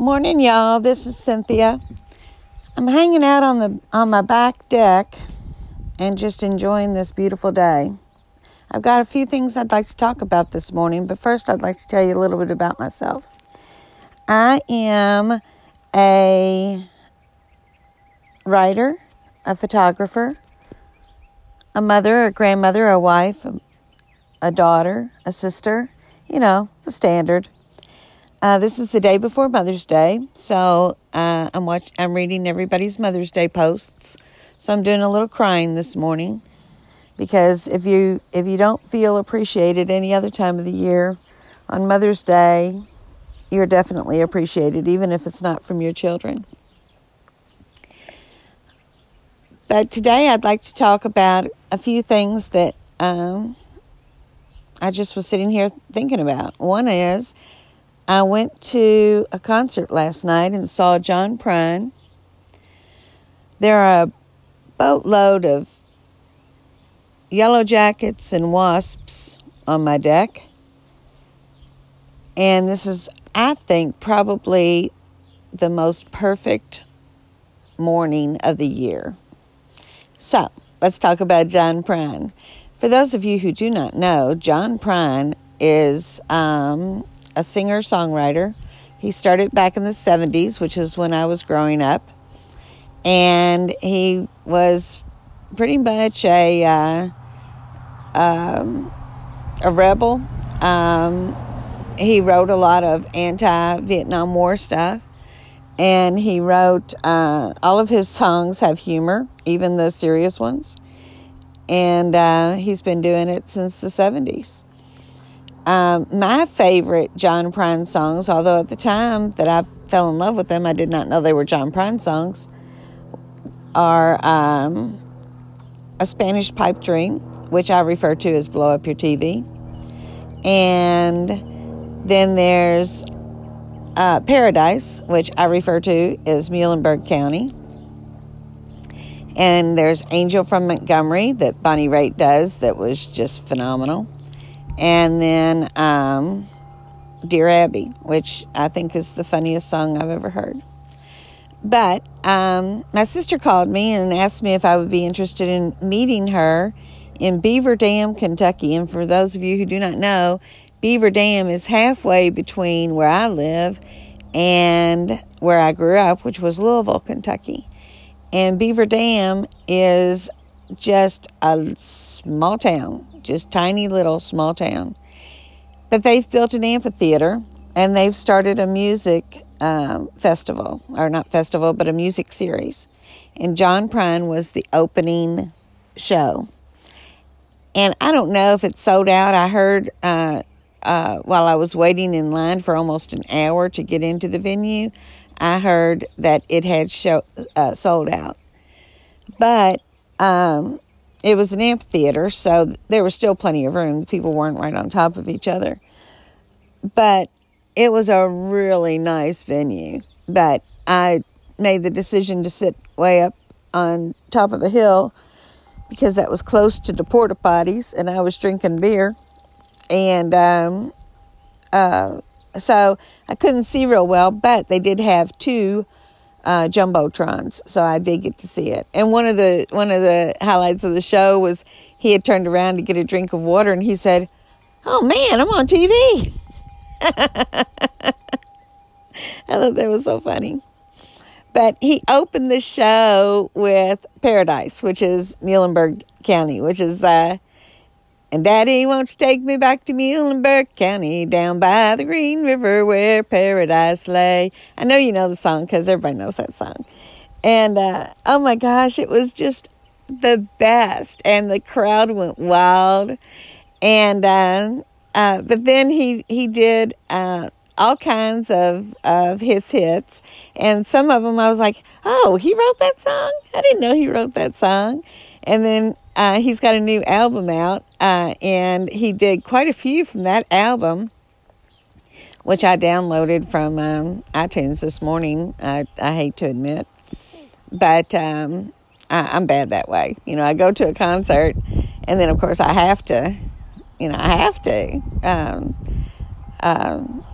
Morning, y'all. This is Cynthia. I'm hanging out on the on my back deck and just enjoying this beautiful day. I've got a few things I'd like to talk about this morning, but first I'd like to tell you a little bit about myself. I am a writer, a photographer, a mother, a grandmother, a wife, a daughter, a sister, you know, the standard. Uh, this is the day before Mother's Day, so uh, I'm watch- I'm reading everybody's Mother's Day posts. So I'm doing a little crying this morning because if you if you don't feel appreciated any other time of the year, on Mother's Day, you're definitely appreciated, even if it's not from your children. But today I'd like to talk about a few things that um, I just was sitting here thinking about. One is I went to a concert last night and saw John Prine. There are a boatload of yellow jackets and wasps on my deck. And this is, I think, probably the most perfect morning of the year. So, let's talk about John Prine. For those of you who do not know, John Prine is um, a singer songwriter. He started back in the 70s, which is when I was growing up. And he was pretty much a, uh, um, a rebel. Um, he wrote a lot of anti Vietnam War stuff. And he wrote, uh, all of his songs have humor, even the serious ones. And uh, he's been doing it since the 70s. Um, my favorite John Prine songs, although at the time that I fell in love with them, I did not know they were John Prine songs, are um, A Spanish Pipe Dream, which I refer to as Blow Up Your TV. And then there's uh, Paradise, which I refer to as Muhlenberg County. And there's Angel from Montgomery that Bonnie Raitt does that was just phenomenal and then um, Dear Abby, which I think is the funniest song I've ever heard. But um, my sister called me and asked me if I would be interested in meeting her in Beaver Dam, Kentucky. And for those of you who do not know, Beaver Dam is halfway between where I live and where I grew up, which was Louisville, Kentucky. And Beaver Dam is just a small town just tiny little small town. But they've built an amphitheater and they've started a music um, festival, or not festival, but a music series. And John Prine was the opening show. And I don't know if it sold out. I heard uh, uh, while I was waiting in line for almost an hour to get into the venue, I heard that it had show, uh, sold out. But um, it was an amphitheater, so there was still plenty of room. People weren't right on top of each other. But it was a really nice venue. But I made the decision to sit way up on top of the hill because that was close to the porta potties and I was drinking beer. And um, uh, so I couldn't see real well, but they did have two uh, jumbotrons, so I did get to see it. And one of the one of the highlights of the show was he had turned around to get a drink of water, and he said, "Oh man, I'm on TV." I thought that was so funny. But he opened the show with Paradise, which is Muhlenberg County, which is uh, and Daddy, won't you take me back to Muhlenberg County, down by the Green River where paradise lay? I know you know the song because everybody knows that song. And uh, oh my gosh, it was just the best. And the crowd went wild. And uh, uh, but then he he did uh, all kinds of of his hits, and some of them I was like, oh, he wrote that song. I didn't know he wrote that song. And then uh, he's got a new album out, uh, and he did quite a few from that album, which I downloaded from um, iTunes this morning. I, I hate to admit, but um, I, am bad that way. You know, I go to a concert, and then of course I have to, you know, I have to um, um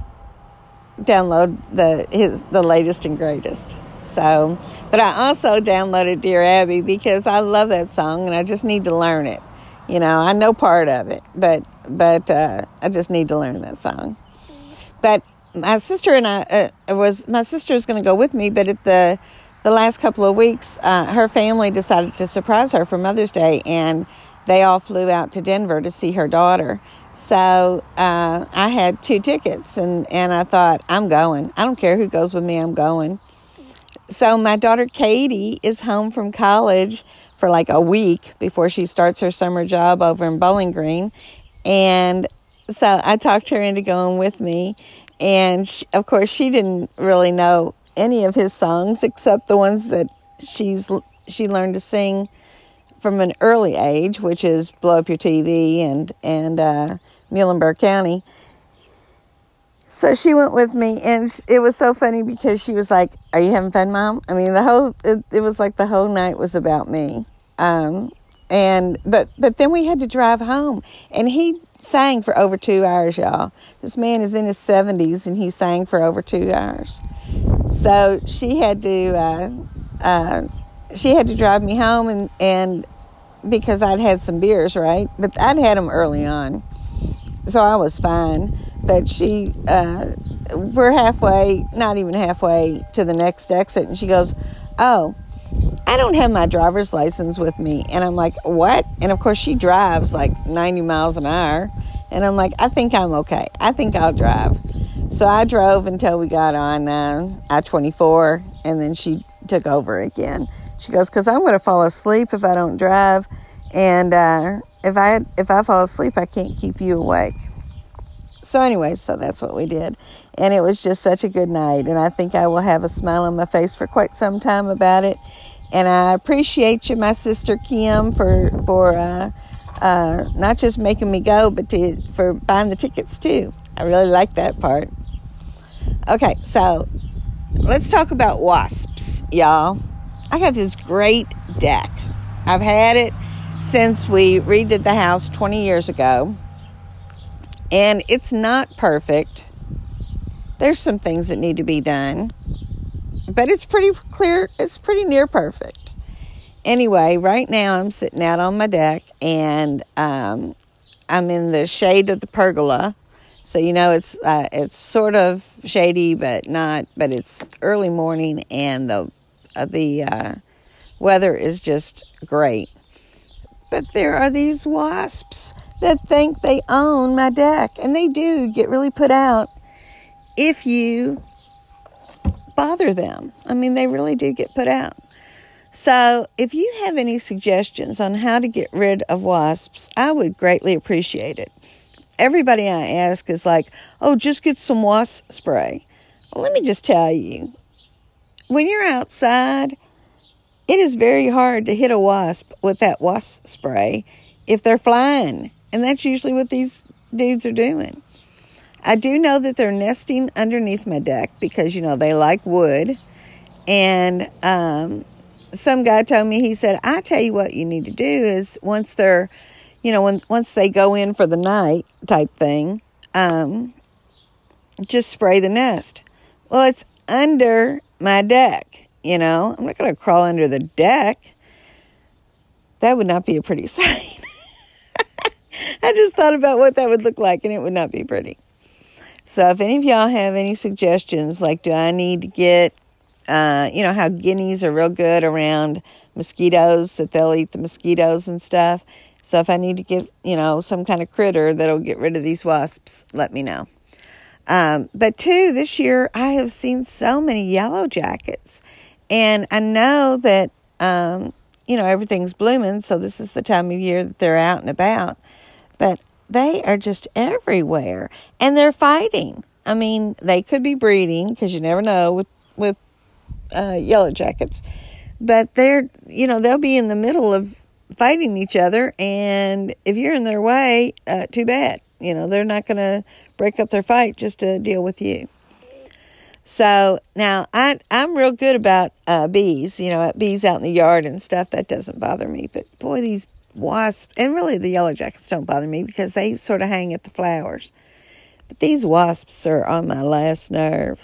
download the his the latest and greatest. So, but I also downloaded Dear Abby because I love that song and I just need to learn it. You know, I know part of it, but but uh, I just need to learn that song. But my sister and I uh, was my sister was going to go with me, but at the the last couple of weeks, uh, her family decided to surprise her for Mother's Day, and they all flew out to Denver to see her daughter. So uh, I had two tickets, and, and I thought, I'm going. I don't care who goes with me, I'm going. So my daughter Katie is home from college for like a week before she starts her summer job over in Bowling Green. And so I talked her into going with me. And she, of course, she didn't really know any of his songs except the ones that she's she learned to sing from an early age, which is "Blow Up Your TV" and and uh, Muhlenberg County. So she went with me, and it was so funny because she was like, "Are you having fun, mom?" I mean, the whole it, it was like the whole night was about me. Um, and but but then we had to drive home, and he sang for over two hours, y'all. This man is in his seventies, and he sang for over two hours. So she had to uh, uh, she had to drive me home, and and because I'd had some beers, right? But I'd had them early on, so I was fine. But she, uh, we're halfway, not even halfway to the next exit, and she goes, "Oh." I don't have my driver's license with me. And I'm like, what? And of course, she drives like 90 miles an hour. And I'm like, I think I'm okay. I think I'll drive. So I drove until we got on uh, I 24, and then she took over again. She goes, "Cause I'm going to fall asleep if I don't drive, and uh, if I if I fall asleep, I can't keep you awake." So, anyway, so that's what we did, and it was just such a good night, and I think I will have a smile on my face for quite some time about it. And I appreciate you, my sister Kim, for for uh, uh, not just making me go, but to, for buying the tickets too. I really like that part. Okay, so let's talk about wasps, y'all. I got this great deck. I've had it since we redid the house 20 years ago. And it's not perfect. There's some things that need to be done. But it's pretty clear, it's pretty near perfect. Anyway, right now I'm sitting out on my deck and um, I'm in the shade of the pergola so you know it's uh, it's sort of shady, but not. But it's early morning, and the uh, the uh, weather is just great. But there are these wasps that think they own my deck, and they do get really put out if you bother them. I mean, they really do get put out. So, if you have any suggestions on how to get rid of wasps, I would greatly appreciate it everybody I ask is like, oh, just get some wasp spray. Well, let me just tell you when you're outside, it is very hard to hit a wasp with that wasp spray if they're flying. And that's usually what these dudes are doing. I do know that they're nesting underneath my deck because, you know, they like wood. And um, some guy told me, he said, I tell you what you need to do is once they're you know, when once they go in for the night type thing, um, just spray the nest. Well, it's under my deck. You know, I'm not going to crawl under the deck. That would not be a pretty sight. I just thought about what that would look like, and it would not be pretty. So, if any of y'all have any suggestions, like do I need to get, uh, you know, how guineas are real good around mosquitoes, that they'll eat the mosquitoes and stuff. So if I need to get, you know, some kind of critter that'll get rid of these wasps, let me know. Um, but two, this year I have seen so many yellow jackets, and I know that um, you know everything's blooming, so this is the time of year that they're out and about. But they are just everywhere, and they're fighting. I mean, they could be breeding because you never know with with uh, yellow jackets, but they're you know they'll be in the middle of fighting each other. And if you're in their way, uh, too bad. You know, they're not going to break up their fight just to deal with you. So now I I'm real good about uh, bees. You know, bees out in the yard and stuff that doesn't bother me. But boy, these wasps and really the yellow jackets don't bother me because they sort of hang at the flowers. But these wasps are on my last nerve.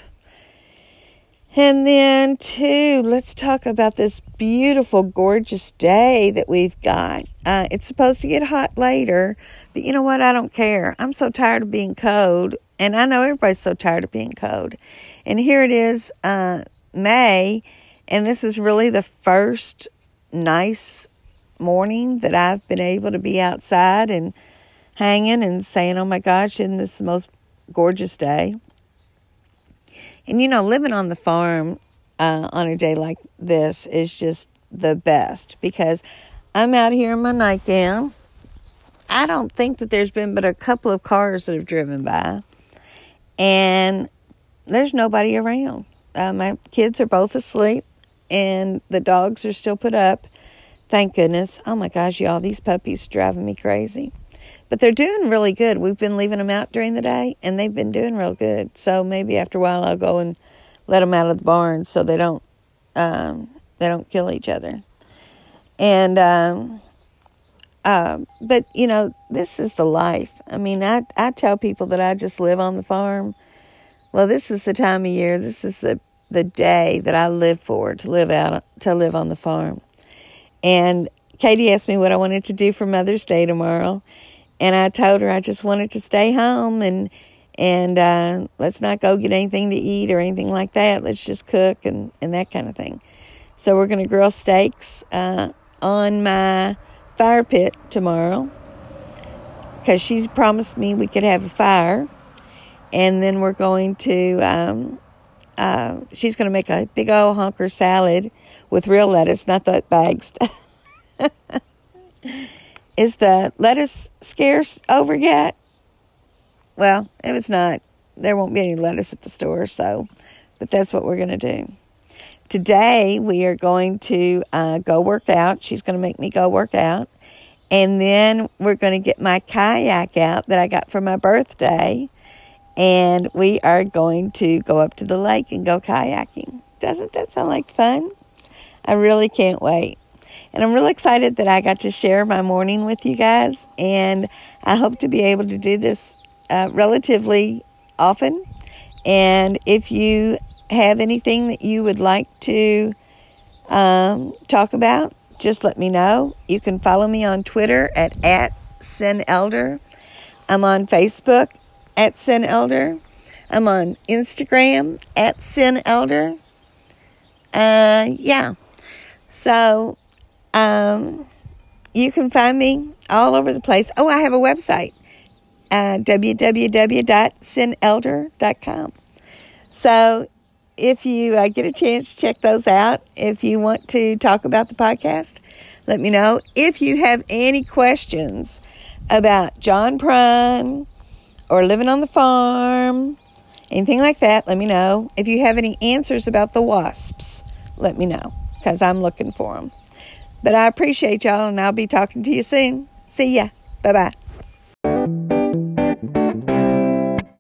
And then, too, let's talk about this beautiful, gorgeous day that we've got. Uh, it's supposed to get hot later, but you know what? I don't care. I'm so tired of being cold, and I know everybody's so tired of being cold. And here it is, uh, May, and this is really the first nice morning that I've been able to be outside and hanging and saying, oh my gosh, isn't this the most gorgeous day? And you know, living on the farm uh, on a day like this is just the best because I'm out here in my nightgown. I don't think that there's been but a couple of cars that have driven by, and there's nobody around. Uh, my kids are both asleep, and the dogs are still put up. Thank goodness. Oh my gosh, y'all, these puppies are driving me crazy. But they're doing really good. We've been leaving them out during the day, and they've been doing real good. So maybe after a while, I'll go and let them out of the barn so they don't um, they don't kill each other. And um, uh, but you know, this is the life. I mean, I I tell people that I just live on the farm. Well, this is the time of year. This is the the day that I live for to live out to live on the farm. And Katie asked me what I wanted to do for Mother's Day tomorrow, and I told her I just wanted to stay home and and uh, let's not go get anything to eat or anything like that. Let's just cook and and that kind of thing. So we're to grill steaks uh, on my fire pit tomorrow because she's promised me we could have a fire, and then we're going to. Um, uh, she's going to make a big old hunker salad with real lettuce, not that bag stuff. Is the lettuce scarce over yet? Well, if it's not, there won't be any lettuce at the store, so, but that's what we're going to do. Today, we are going to uh, go work out. She's going to make me go work out. And then we're going to get my kayak out that I got for my birthday. And we are going to go up to the lake and go kayaking. Doesn't that sound like fun? I really can't wait. And I'm really excited that I got to share my morning with you guys. And I hope to be able to do this uh, relatively often. And if you have anything that you would like to um, talk about, just let me know. You can follow me on Twitter at, at. I'm on Facebook at Cyn Elder. I'm on Instagram at Cyn Elder. Uh, yeah. So um, you can find me all over the place. Oh, I have a website, uh, www.cynelder.com. So if you uh, get a chance, to check those out. If you want to talk about the podcast, let me know. If you have any questions about John Prine or living on the farm, anything like that, let me know. If you have any answers about the wasps, let me know because I'm looking for them. But I appreciate y'all, and I'll be talking to you soon. See ya. Bye bye.